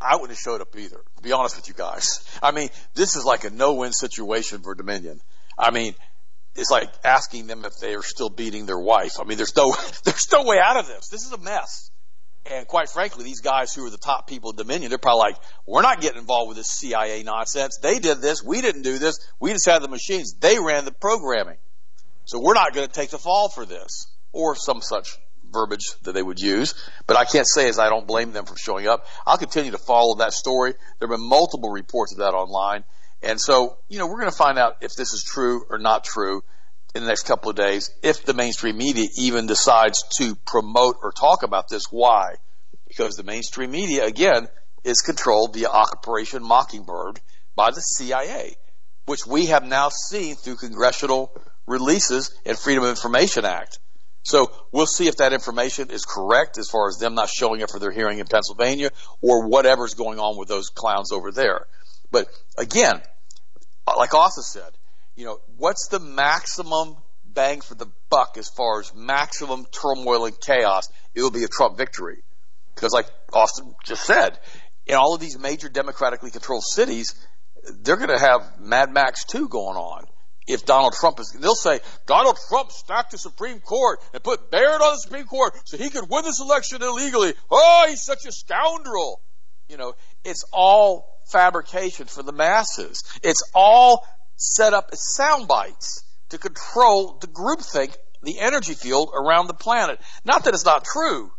I wouldn't have showed up either, to be honest with you guys. I mean, this is like a no-win situation for Dominion. I mean, it's like asking them if they are still beating their wife. I mean, there's no, there's no way out of this. This is a mess. And quite frankly, these guys who are the top people of Dominion, they're probably like, we're not getting involved with this CIA nonsense. They did this. We didn't do this. We just had the machines. They ran the programming. So we're not going to take the fall for this or some such verbiage that they would use. But I can't say as I don't blame them for showing up. I'll continue to follow that story. There have been multiple reports of that online. And so, you know, we're going to find out if this is true or not true in the next couple of days. If the mainstream media even decides to promote or talk about this, why? Because the mainstream media, again, is controlled via Operation Mockingbird by the CIA, which we have now seen through congressional releases and Freedom of Information Act. So we'll see if that information is correct as far as them not showing up for their hearing in Pennsylvania or whatever's going on with those clowns over there. But again, like Asa said, you know, what's the maximum bang for the buck as far as maximum turmoil and chaos? It will be a Trump victory. Because like Austin just said, in all of these major democratically controlled cities, they're going to have Mad Max 2 going on. If Donald Trump is, they'll say, Donald Trump stacked the Supreme Court and put Barrett on the Supreme Court so he could win this election illegally. Oh, he's such a scoundrel. You know, it's all fabrication for the masses. It's all set up sound bites to control the groupthink the energy field around the planet. Not that it's not true,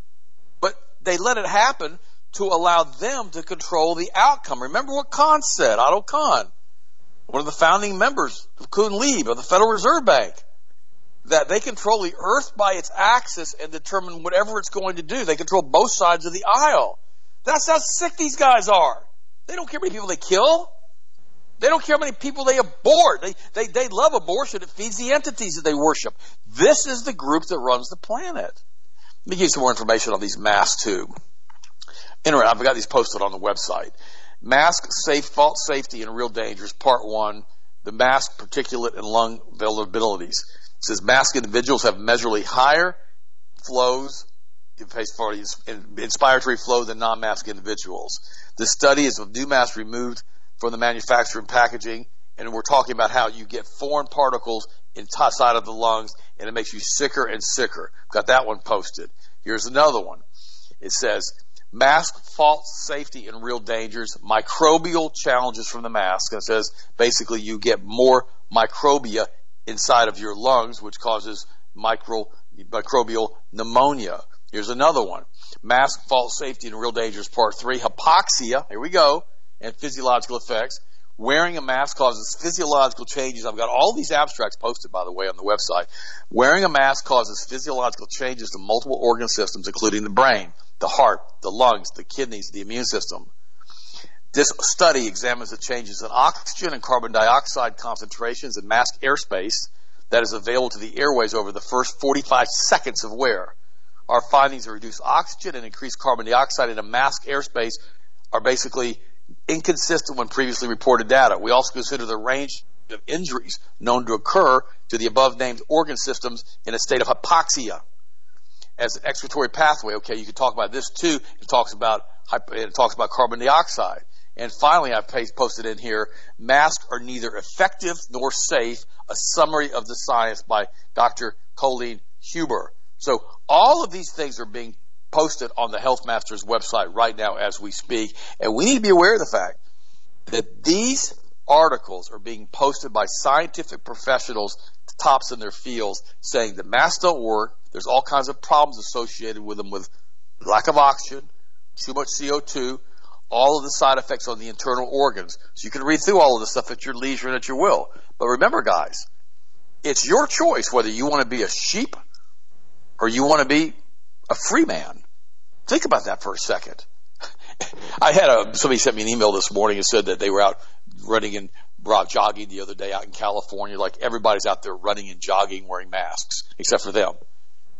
but they let it happen to allow them to control the outcome. Remember what Kahn said, Otto Kahn, one of the founding members of Kuhn Loeb of the Federal Reserve Bank, that they control the earth by its axis and determine whatever it's going to do. They control both sides of the aisle. That's how sick these guys are. They don't care how many people they kill. They don't care how many people they abort. They, they, they love abortion. It feeds the entities that they worship. This is the group that runs the planet. Let me give you some more information on these masks too. Anyway, I've got these posted on the website. Mask safe, false safety and real dangers, part one. The mask particulate and lung vulnerabilities. It says mask individuals have measurably higher flows inspiratory flow than non-mask individuals. The study is of new masks removed from the manufacturer and packaging, and we're talking about how you get foreign particles inside of the lungs, and it makes you sicker and sicker. Got that one posted. Here's another one. It says mask false safety and real dangers, microbial challenges from the mask. And it says basically you get more microbia inside of your lungs, which causes micro, microbial pneumonia. Here's another one. Mask, false safety, and real dangers, part three. Hypoxia, here we go, and physiological effects. Wearing a mask causes physiological changes. I've got all these abstracts posted, by the way, on the website. Wearing a mask causes physiological changes to multiple organ systems, including the brain, the heart, the lungs, the kidneys, the immune system. This study examines the changes in oxygen and carbon dioxide concentrations in mask airspace that is available to the airways over the first 45 seconds of wear. Our findings of reduced oxygen and increased carbon dioxide in a mask airspace are basically inconsistent when previously reported data. We also consider the range of injuries known to occur to the above named organ systems in a state of hypoxia as an excretory pathway. Okay, you can talk about this too. It talks about it talks about carbon dioxide. And finally, I've posted in here, masks are neither effective nor safe, a summary of the science by Dr. Colleen Huber. So all of these things are being posted on the Health Masters website right now as we speak. And we need to be aware of the fact that these articles are being posted by scientific professionals, tops in their fields, saying the masks don't work. There's all kinds of problems associated with them with lack of oxygen, too much CO2, all of the side effects on the internal organs. So you can read through all of this stuff at your leisure and at your will. But remember, guys, it's your choice whether you want to be a sheep or you want to be a free man. Think about that for a second. I had a, somebody sent me an email this morning and said that they were out running and jogging the other day out in California. Like everybody's out there running and jogging wearing masks, except for them.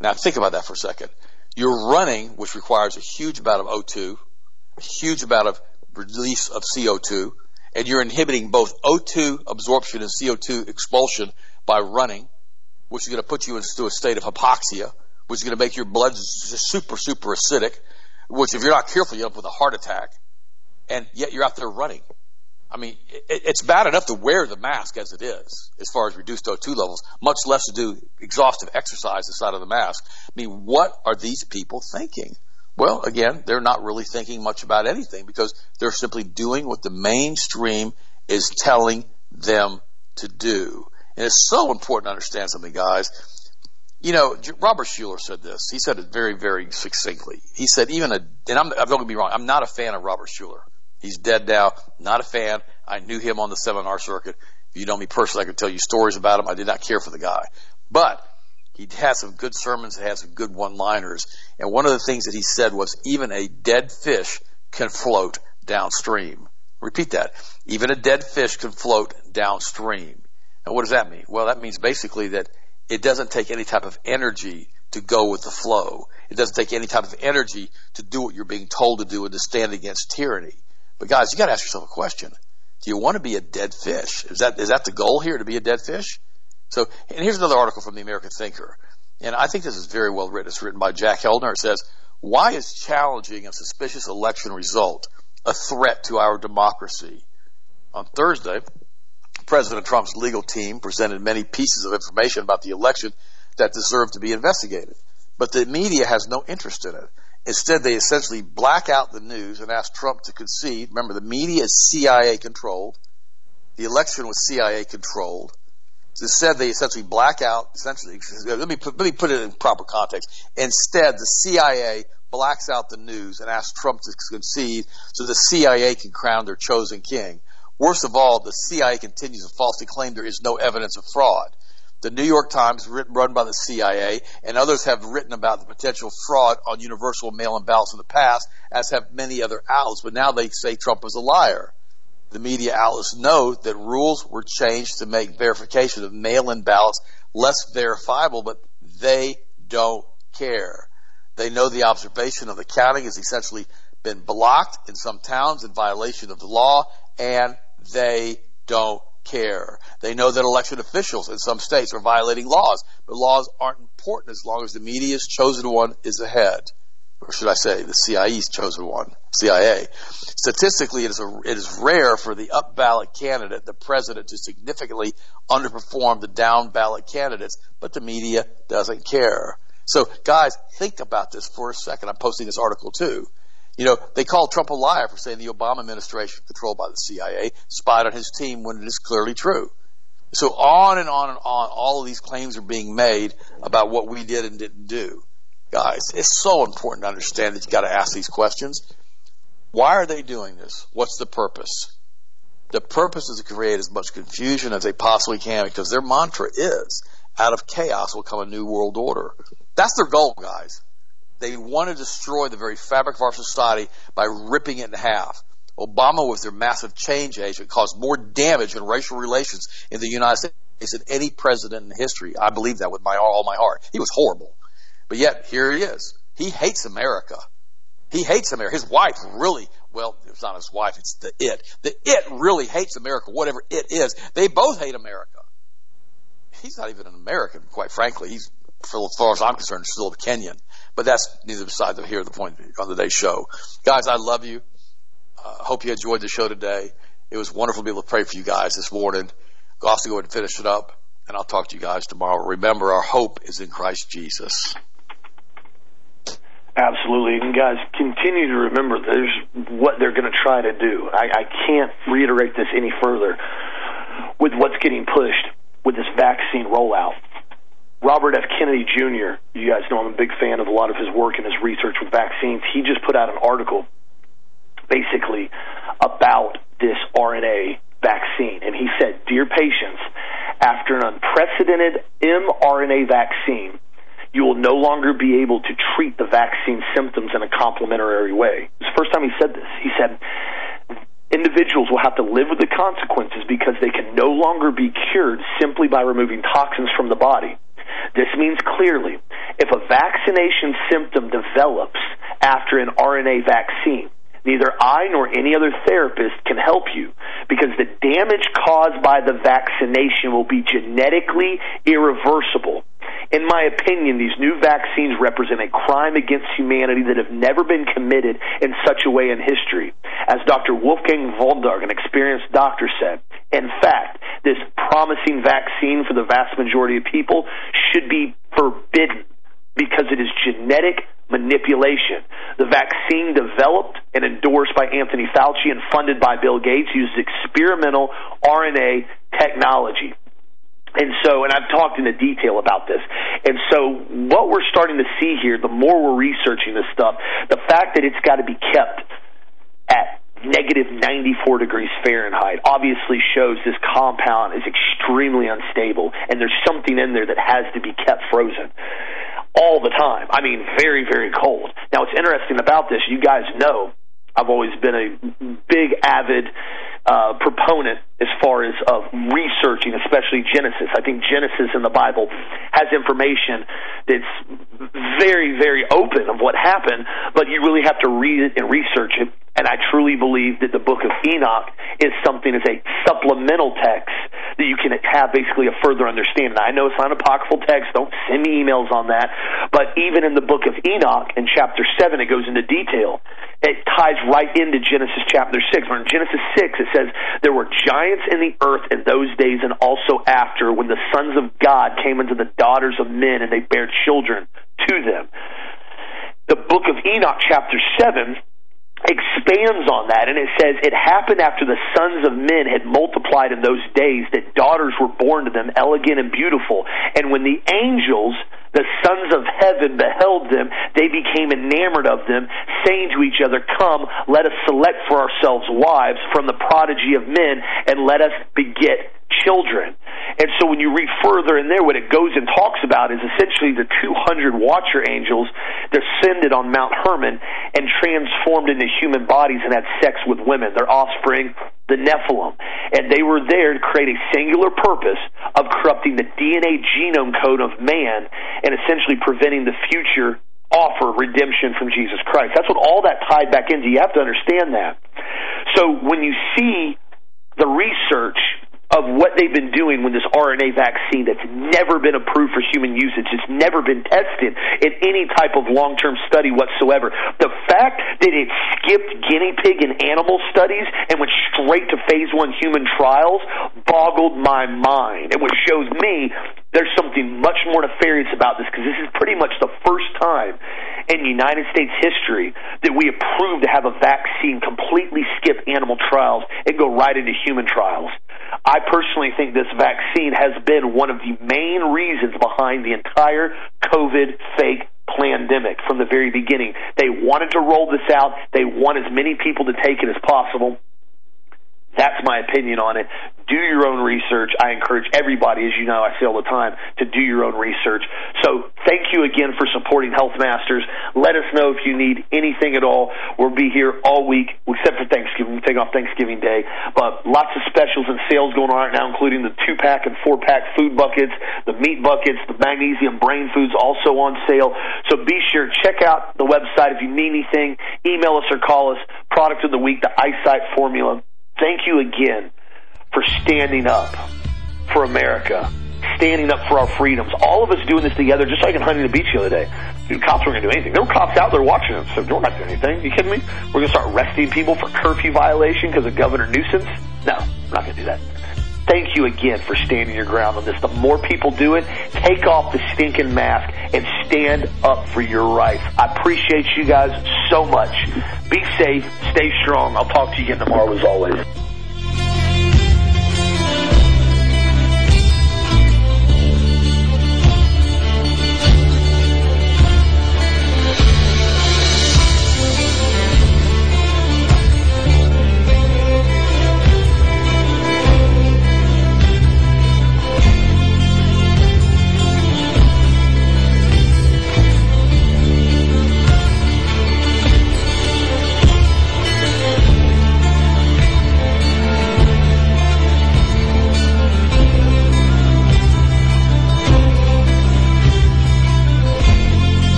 Now think about that for a second. You're running, which requires a huge amount of O2, a huge amount of release of CO2, and you're inhibiting both O2 absorption and CO2 expulsion by running, which is going to put you into a state of hypoxia, which is going to make your blood super, super acidic, which if you're not careful, you end up with a heart attack. And yet you're out there running. I mean, it, it's bad enough to wear the mask as it is, as far as reduced O2 levels, much less to do exhaustive exercise inside of the mask. I mean, what are these people thinking? Well, again, they're not really thinking much about anything because they're simply doing what the mainstream is telling them to do. And it's so important to understand something, guys. You know, Robert Schuller said this. He said it very, very succinctly. He said, even a, and I'm, I'm going to be wrong, I'm not a fan of Robert Schuller. He's dead now. Not a fan. I knew him on the seminar circuit. If you know me personally, I could tell you stories about him. I did not care for the guy. But he has some good sermons, he has some good one-liners. And one of the things that he said was, even a dead fish can float downstream. Repeat that. Even a dead fish can float downstream. And what does that mean? Well, that means basically that it doesn't take any type of energy to go with the flow. It doesn't take any type of energy to do what you're being told to do and to stand against tyranny. But guys, you got to ask yourself a question. Do you want to be a dead fish? Is that is that the goal here to be a dead fish? So, and here's another article from the American Thinker, and I think this is very well written. It's written by Jack Hellner. It says, "Why is challenging a suspicious election result a threat to our democracy?" On Thursday, President Trump's legal team presented many pieces of information about the election that deserve to be investigated. But the media has no interest in it. Instead, they essentially black out the news and ask Trump to concede. Remember, the media is CIA controlled. The election was CIA controlled. Instead, they essentially black out. Essentially, let me put, let me put it in proper context. Instead, the CIA blacks out the news and asks Trump to concede so the CIA can crown their chosen king. Worst of all, the CIA continues to falsely claim there is no evidence of fraud. The New York Times, written, run by the CIA, and others have written about the potential fraud on universal mail-in ballots in the past, as have many other outlets. But now they say Trump is a liar. The media outlets know that rules were changed to make verification of mail-in ballots less verifiable, but they don't care. They know the observation of the counting has essentially been blocked in some towns in violation of the law, and they don't care. They know that election officials in some states are violating laws, but laws aren't important as long as the media's chosen one is ahead. Or should I say, the CIA's chosen one, CIA. Statistically, it is, a, it is rare for the up ballot candidate, the president, to significantly underperform the down ballot candidates, but the media doesn't care. So, guys, think about this for a second. I'm posting this article too. You know, they called Trump a liar for saying the Obama administration, controlled by the CIA, spied on his team when it is clearly true. So on and on and on, all of these claims are being made about what we did and didn't do. Guys, it's so important to understand that you've gotta ask these questions. Why are they doing this? What's the purpose? The purpose is to create as much confusion as they possibly can because their mantra is out of chaos will come a new world order. That's their goal, guys. They want to destroy the very fabric of our society by ripping it in half. Obama was their massive change agent, caused more damage in racial relations in the United States than any president in history. I believe that with my all my heart. He was horrible. But yet, here he is. He hates America. He hates America. His wife really, well, it's not his wife, it's the it. The it really hates America, whatever it is. They both hate America. He's not even an American, quite frankly. He's, as far as I'm concerned, still a Kenyan. But that's neither beside the here the point on today's show. Guys, I love you. Uh, hope you enjoyed the show today. It was wonderful to be able to pray for you guys this morning. I'll also go ahead and finish it up, and I'll talk to you guys tomorrow. Remember, our hope is in Christ Jesus. Absolutely. And guys, continue to remember there's what they're going to try to do. I, I can't reiterate this any further with what's getting pushed with this vaccine rollout. Robert F. Kennedy Jr., you guys know I'm a big fan of a lot of his work and his research with vaccines. He just put out an article basically about this RNA vaccine. And he said, Dear patients, after an unprecedented mRNA vaccine, you will no longer be able to treat the vaccine symptoms in a complementary way. It's the first time he said this. He said, individuals will have to live with the consequences because they can no longer be cured simply by removing toxins from the body. This means clearly if a vaccination symptom develops after an RNA vaccine, neither I nor any other therapist can help you because the damage caused by the vaccination will be genetically irreversible. In my opinion, these new vaccines represent a crime against humanity that have never been committed in such a way in history. As Dr. Wolfgang Wodarg, an experienced doctor, said, in fact, this promising vaccine for the vast majority of people should be forbidden because it is genetic manipulation. The vaccine developed and endorsed by Anthony Fauci and funded by Bill Gates uses experimental RNA technology. And so, and I've talked in the detail about this. And so, what we're starting to see here, the more we're researching this stuff, the fact that it's got to be kept at negative 94 degrees Fahrenheit obviously shows this compound is extremely unstable, and there's something in there that has to be kept frozen all the time. I mean, very, very cold. Now, what's interesting about this, you guys know, I've always been a big, avid uh, proponent as far as of researching, especially Genesis. I think Genesis in the Bible has information that's very, very open of what happened, but you really have to read it and research it and I truly believe that the book of Enoch is something as a supplemental text that you can have basically a further understanding. I know it's not an apocryphal text. Don't send me emails on that. But even in the book of Enoch in chapter 7, it goes into detail. It ties right into Genesis chapter 6. Where in Genesis 6, it says, There were giants in the earth in those days and also after when the sons of God came into the daughters of men and they bare children to them. The book of Enoch chapter 7 expands on that and it says it happened after the sons of men had multiplied in those days that daughters were born to them elegant and beautiful. And when the angels the sons of heaven beheld them they became enamored of them saying to each other come let us select for ourselves wives from the prodigy of men and let us beget children. And so when you read further in there, what it goes and talks about is essentially the 200 watcher angels descended on Mount Hermon and transformed into human bodies and had sex with women, their offspring, the Nephilim. And they were there to create a singular purpose of corrupting the DNA genome code of man and essentially preventing the future offer redemption from Jesus Christ. That's what all that tied back into. You have to understand that. So when you see the research of what they've been doing with this RNA vaccine that's never been approved for human usage. It's never been tested in any type of long term study whatsoever. The fact that it skipped guinea pig and animal studies and went straight to phase one human trials boggled my mind. And what shows me there's something much more nefarious about this because this is pretty much the first time in United States history that we approved to have a vaccine completely skip animal trials and go right into human trials. I personally think this vaccine has been one of the main reasons behind the entire COVID fake pandemic from the very beginning. They wanted to roll this out. They want as many people to take it as possible. That's my opinion on it. Do your own research. I encourage everybody, as you know, I say all the time, to do your own research. So thank you again for supporting Health Masters. Let us know if you need anything at all. We'll be here all week, except for Thanksgiving. We take off Thanksgiving Day. But lots of specials and sales going on right now, including the two pack and four pack food buckets, the meat buckets, the magnesium brain foods also on sale. So be sure, check out the website if you need anything. Email us or call us. Product of the week, the eyesight formula. Thank you again for standing up for America, standing up for our freedoms. All of us doing this together, just like in Huntington Beach the other day. Dude, cops weren't going to do anything. There were cops out there watching us, so we're not doing anything. You kidding me? We're going to start arresting people for curfew violation because of Governor Newsom? No, we're not going to do that. Thank you again for standing your ground on this. The more people do it, take off the stinking mask and stand up for your rights. I appreciate you guys so much. Be safe, stay strong. I'll talk to you again tomorrow as always.